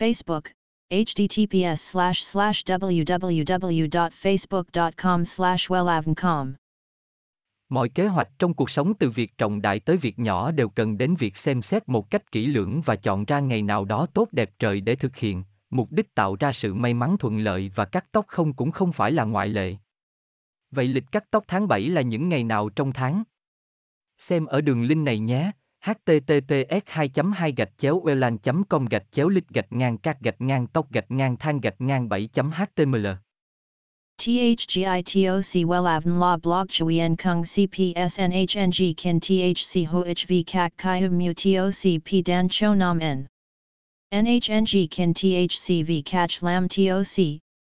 Facebook, https slash slash www.facebook.com slash wellavncom. Mọi kế hoạch trong cuộc sống từ việc trọng đại tới việc nhỏ đều cần đến việc xem xét một cách kỹ lưỡng và chọn ra ngày nào đó tốt đẹp trời để thực hiện, mục đích tạo ra sự may mắn thuận lợi và cắt tóc không cũng không phải là ngoại lệ. Vậy lịch cắt tóc tháng 7 là những ngày nào trong tháng? Xem ở đường link này nhé https 2 2 gạch chéo welan com gạch chéo lít gạch ngang các gạch ngang tóc gạch ngang than gạch ngang 7 html THGITOC Welavn La Blog Chuyen Kung CPSNHNG Kin THC HOHV Kak Kai Mu TOC P Dan Cho Nam N. NHNG Kin THCV Catch Lam TOC